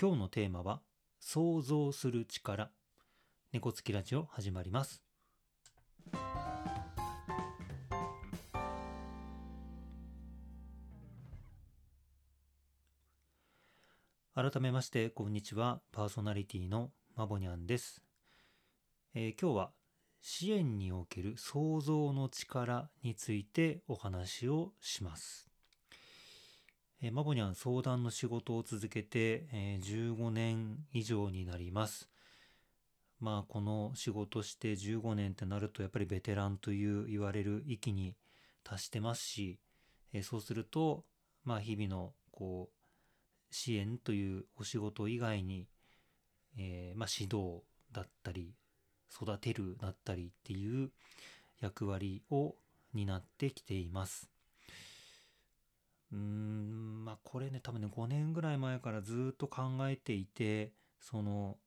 今日のテーマは想像する力。猫つきラジオ始まります。改めましてこんにちは。パーソナリティのまぼにゃんです、えー、今日は支援における想像の力についてお話をします。えー、マボニャン相談の仕事を続けて、えー、15年以上になります。まあこの仕事して15年ってなるとやっぱりベテランという言われる域に達してますし、えー、そうするとまあ日々のこう支援というお仕事以外に、えー、まあ指導だったり育てるだったりっていう役割を担ってきています。うん、まあこれね、多分ね、5年ぐらい前からずっと考えていて、その、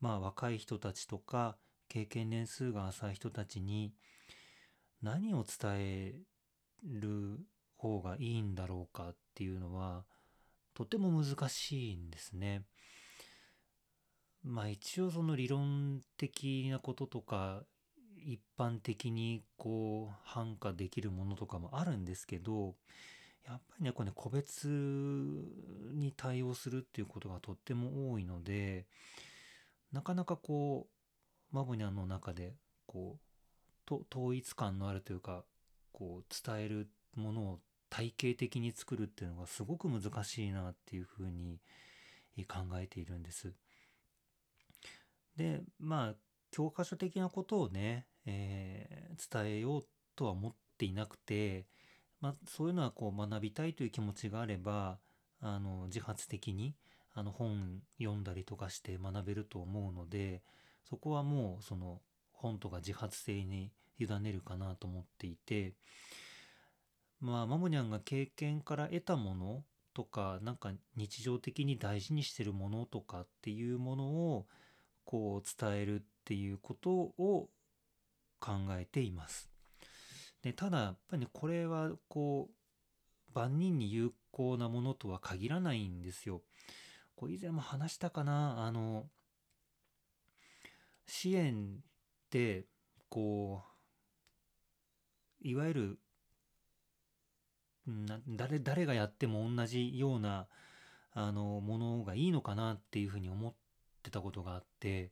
まあ若い人たちとか、経験年数が浅い人たちに、何を伝える方がいいんだろうかっていうのは、とても難しいんですね。まあ一応その理論的なこととか、一般的にこう、反価できるものとかもあるんですけど、やっぱりね、これね、個別に対応するっていうことがとっても多いので、なかなかこう、マボニャンの中で、こう、と統一感のあるというか、こう、伝えるものを体系的に作るっていうのがすごく難しいなっていうふうに考えているんです。で、まあ、教科書的なことをね、えー、伝えようとは思っていなくて、ま、そういうのはこう学びたいという気持ちがあればあの自発的にあの本読んだりとかして学べると思うのでそこはもうその本とか自発性に委ねるかなと思っていてまあマモニャンが経験から得たものとかなんか日常的に大事にしてるものとかっていうものをこう伝えるっていうことを考えています。でただやっぱりねこれはこう万人に有効なものとは限らないんですよ。こう以前も話したかなあの支援ってこういわゆるな誰誰がやっても同じようなあのものがいいのかなっていうふうに思ってたことがあって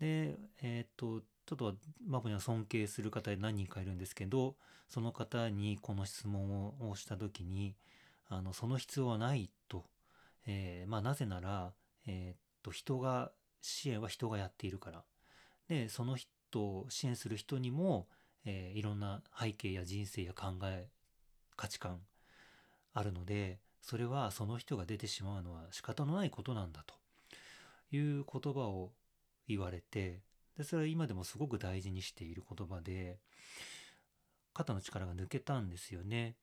でえっ、とちょっとマボには尊敬する方で何人かいるんですけどその方にこの質問をした時にあのその必要はないと、えー、まあなぜなら、えー、っと人が支援は人がやっているから。でその人を支援する人にも、えー、いろんな背景や人生や考え価値観あるのでそれはその人が出てしまうのは仕方のないことなんだという言葉を言われてでそれは今でもすごく大事にしている言葉で肩の力が抜けたんですよね。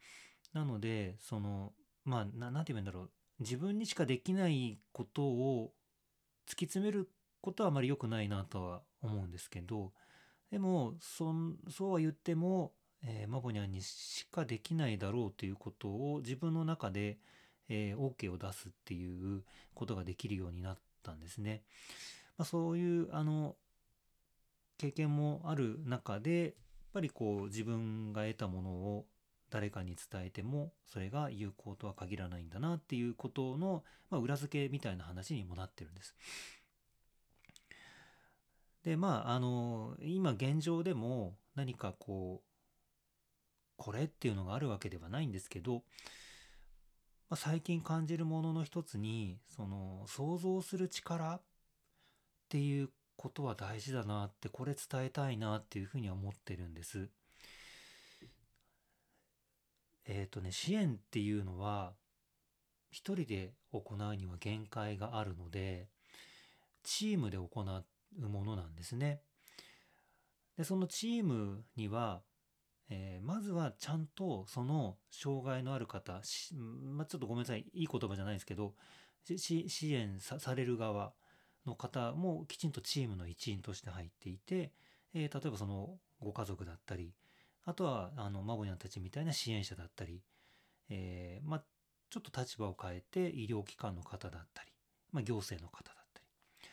なのでそのまあ何て言うんだろう自分にしかできないことを突き詰めることはあまり良くないなとは思うんですけどでもそそうは言っても、えー、マボニャンにしかできないだろうということを自分の中で、えー、OK を出すっていうことができるようになったんですね。まあ、そういうあの経験もある中でやっぱりこう自分が得たものを誰かに伝えてもそれが有効とは限らないんだなっていうことの、まあ、裏付けみたいな話にもなってるんです。でまああの今現状でも何かこうこれっていうのがあるわけではないんですけど、まあ、最近感じるものの一つにその想像する力っていうことは大事だなってこれ伝えたいなっていうふうには思ってるんです。えっ、ー、とね支援っていうのは一人で行うには限界があるのでチームで行うものなんですね。でそのチームには、えー、まずはちゃんとその障害のある方、まあ、ちょっとごめんなさいいい言葉じゃないですけど支援される側の方もきちんとチームの一員として入っていて、えー、例えばそのご家族だったりあとはあのマボニャンたちみたいな支援者だったり、えー、まあ、ちょっと立場を変えて医療機関の方だったり、まあ、行政の方だったり、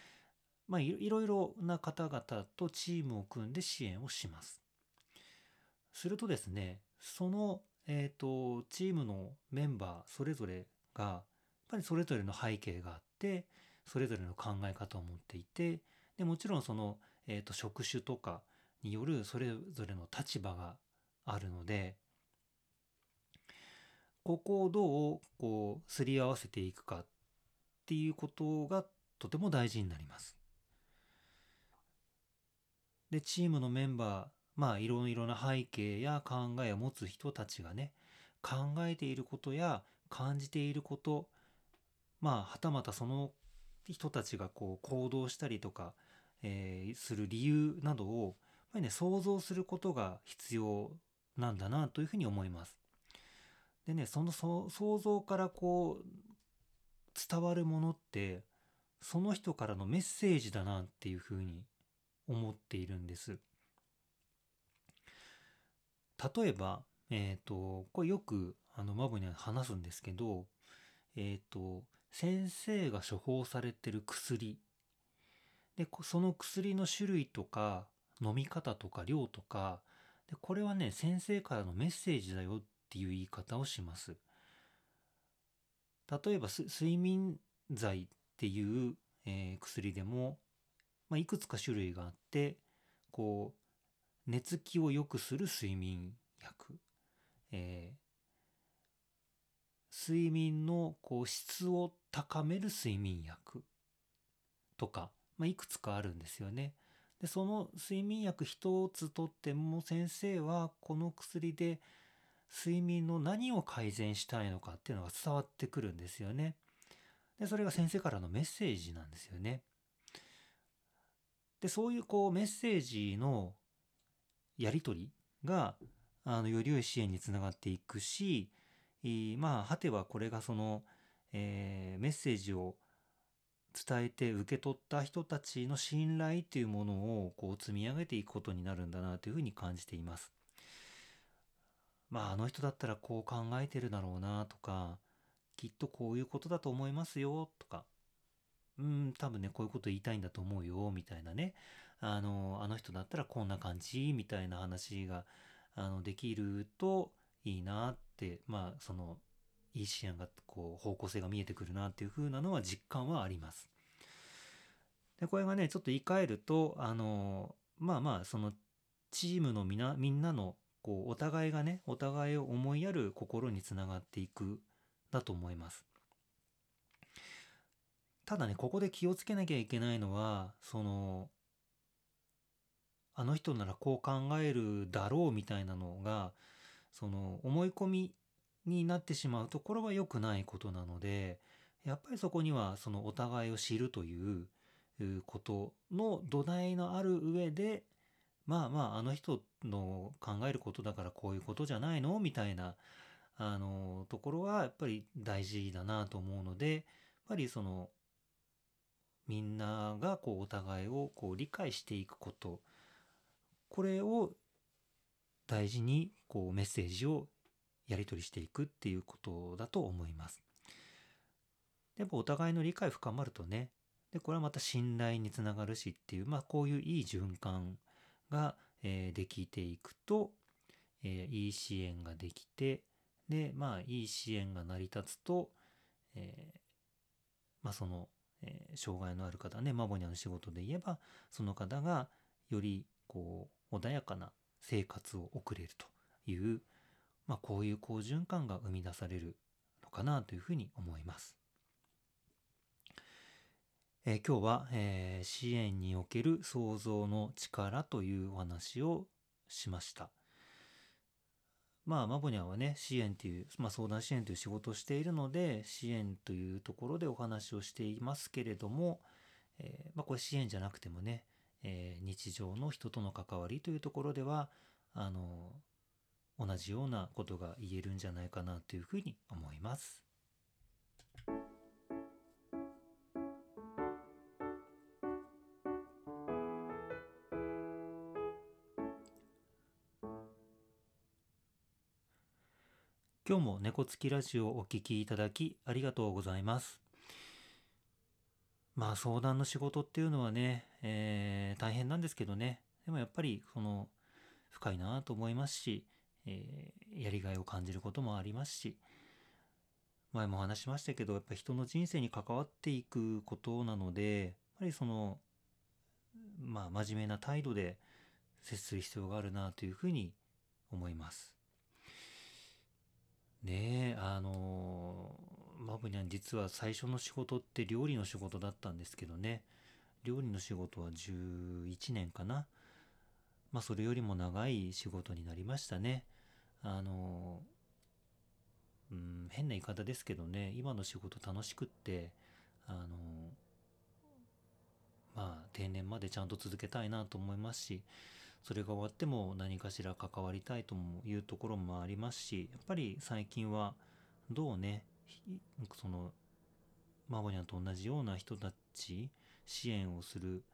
まあ、いろいろな方々とチームを組んで支援をします。するとですねその、えーと、チームのメンバーそれぞれがやっぱりそれぞれの背景があってそれぞれの考え方を持っていてでもちろんその、えーと職種とかによるそれぞれの立場があるのでここをどうこうすり合わせていくかっていうことがとても大事になります。でチームのメンバーまあいろいろな背景や考えを持つ人たちがね考えていることや感じていることまあはたまたその人たちがこう行動したりとか、えー、する理由などをぱりね想像することが必要なんだなというふうに思います。でねその想像からこう伝わるものってその人からのメッセージだなっていうふうに思っているんです。例えば、えっ、ー、と、これよくあのマブには話すんですけど、えっ、ー、と、先生が処方されてる薬。でその薬の種類とか飲み方とか量とか。でこれはね先生からのメッセージだよっていう言い方をします。例えば睡眠剤っていう、えー、薬でも、まあ、いくつか種類があってこう寝つきを良くする睡眠薬、えー、睡眠のこう質を高める睡眠薬とか、まあ、いくつかあるんですよね。でその睡眠薬一つとっても先生はこの薬で睡眠の何を改善したいのかっていうのが伝わってくるんですよね。でそれが先生からのメッセージなんですよね。でそういうこうメッセージのやり取りがあのより良い支援につながっていくし、まあ果てはこれがその、えー、メッセージを伝えて受け取った人たちの信頼っていうものをこう積み上げていくことになるんだなというふうに感じています。まああの人だったらこう考えてるだろうなとかきっとこういうことだと思いますよとかうん多分ねこういうこと言いたいんだと思うよみたいなねあのあの人だったらこんな感じみたいな話があのできるといいなっまあそのいい支援がこう方向性が見えてくるなっていう風なのは実感はあります。でこれがねちょっと言い換えるとあのまあまあそのチームのみなみんなのこうお互いがねお互いを思いやる心につながっていくだと思います。ただねここで気をつけなきゃいけないのはそのあの人ならこう考えるだろうみたいなのがその思い込みになってしまうところは良くないことなのでやっぱりそこにはそのお互いを知るということの土台のある上でまあまああの人の考えることだからこういうことじゃないのみたいなあのところはやっぱり大事だなと思うのでやっぱりそのみんながこうお互いをこう理解していくことこれを大事にこうメッセージをやり取りしていくっていうことだと思います。でもお互いの理解深まるとねでこれはまた信頼につながるしっていうまあこういういい循環が、えー、できていくと、えー、いい支援ができてでまあいい支援が成り立つと、えー、まあその、え、障害のある方ねマボニャの仕事で言えばその方がよりこう穏やかな生活を送れるというまあ、こういう好循環が生み出されるのかなというふうに思います。えー、今日は、えー、支援における創造の力というお話をしました。まあ、マボニャはね、支援という、まあ、相談支援という仕事をしているので、支援というところでお話をしていますけれども、えー、まあ、これ支援じゃなくてもね、え日常の人との関わりというところでは、あの、同じようなことが言えるんじゃないかなというふうに思います。今日も猫つきラジオをお聴きいただきありがとうございます。まあ相談の仕事っていうのはね、えー、大変なんですけどねでもやっぱりその深いなと思いますし、えー、やりがいを感じることもありますし前も話しましたけどやっぱ人の人生に関わっていくことなのでやっぱりそのまあ真面目な態度で接する必要があるなというふうに思います。ねえあのマブニャン実は最初の仕事って料理の仕事だったんですけどね。料理の仕事は11年かな。まあそれよりも長い仕事になりましたね。あのうん変な言い方ですけどね。今の仕事楽しくってあのまあ定年までちゃんと続けたいなと思いますしそれが終わっても何かしら関わりたいというところもありますしやっぱり最近はどうねそのマボニャンと同じような人たち支援をする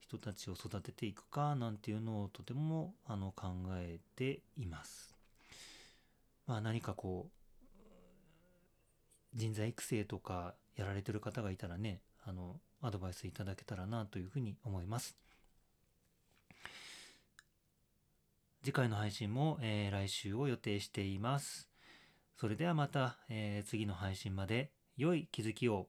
人たちを育てていくかなんていうのをとてもあの考えています。まあ何かこう人材育成とかやられてる方がいたらねあのアドバイスいただけたらなというふうに思います。次回の配信も、えー、来週を予定しています。それではまた、えー、次の配信まで良い気づきを。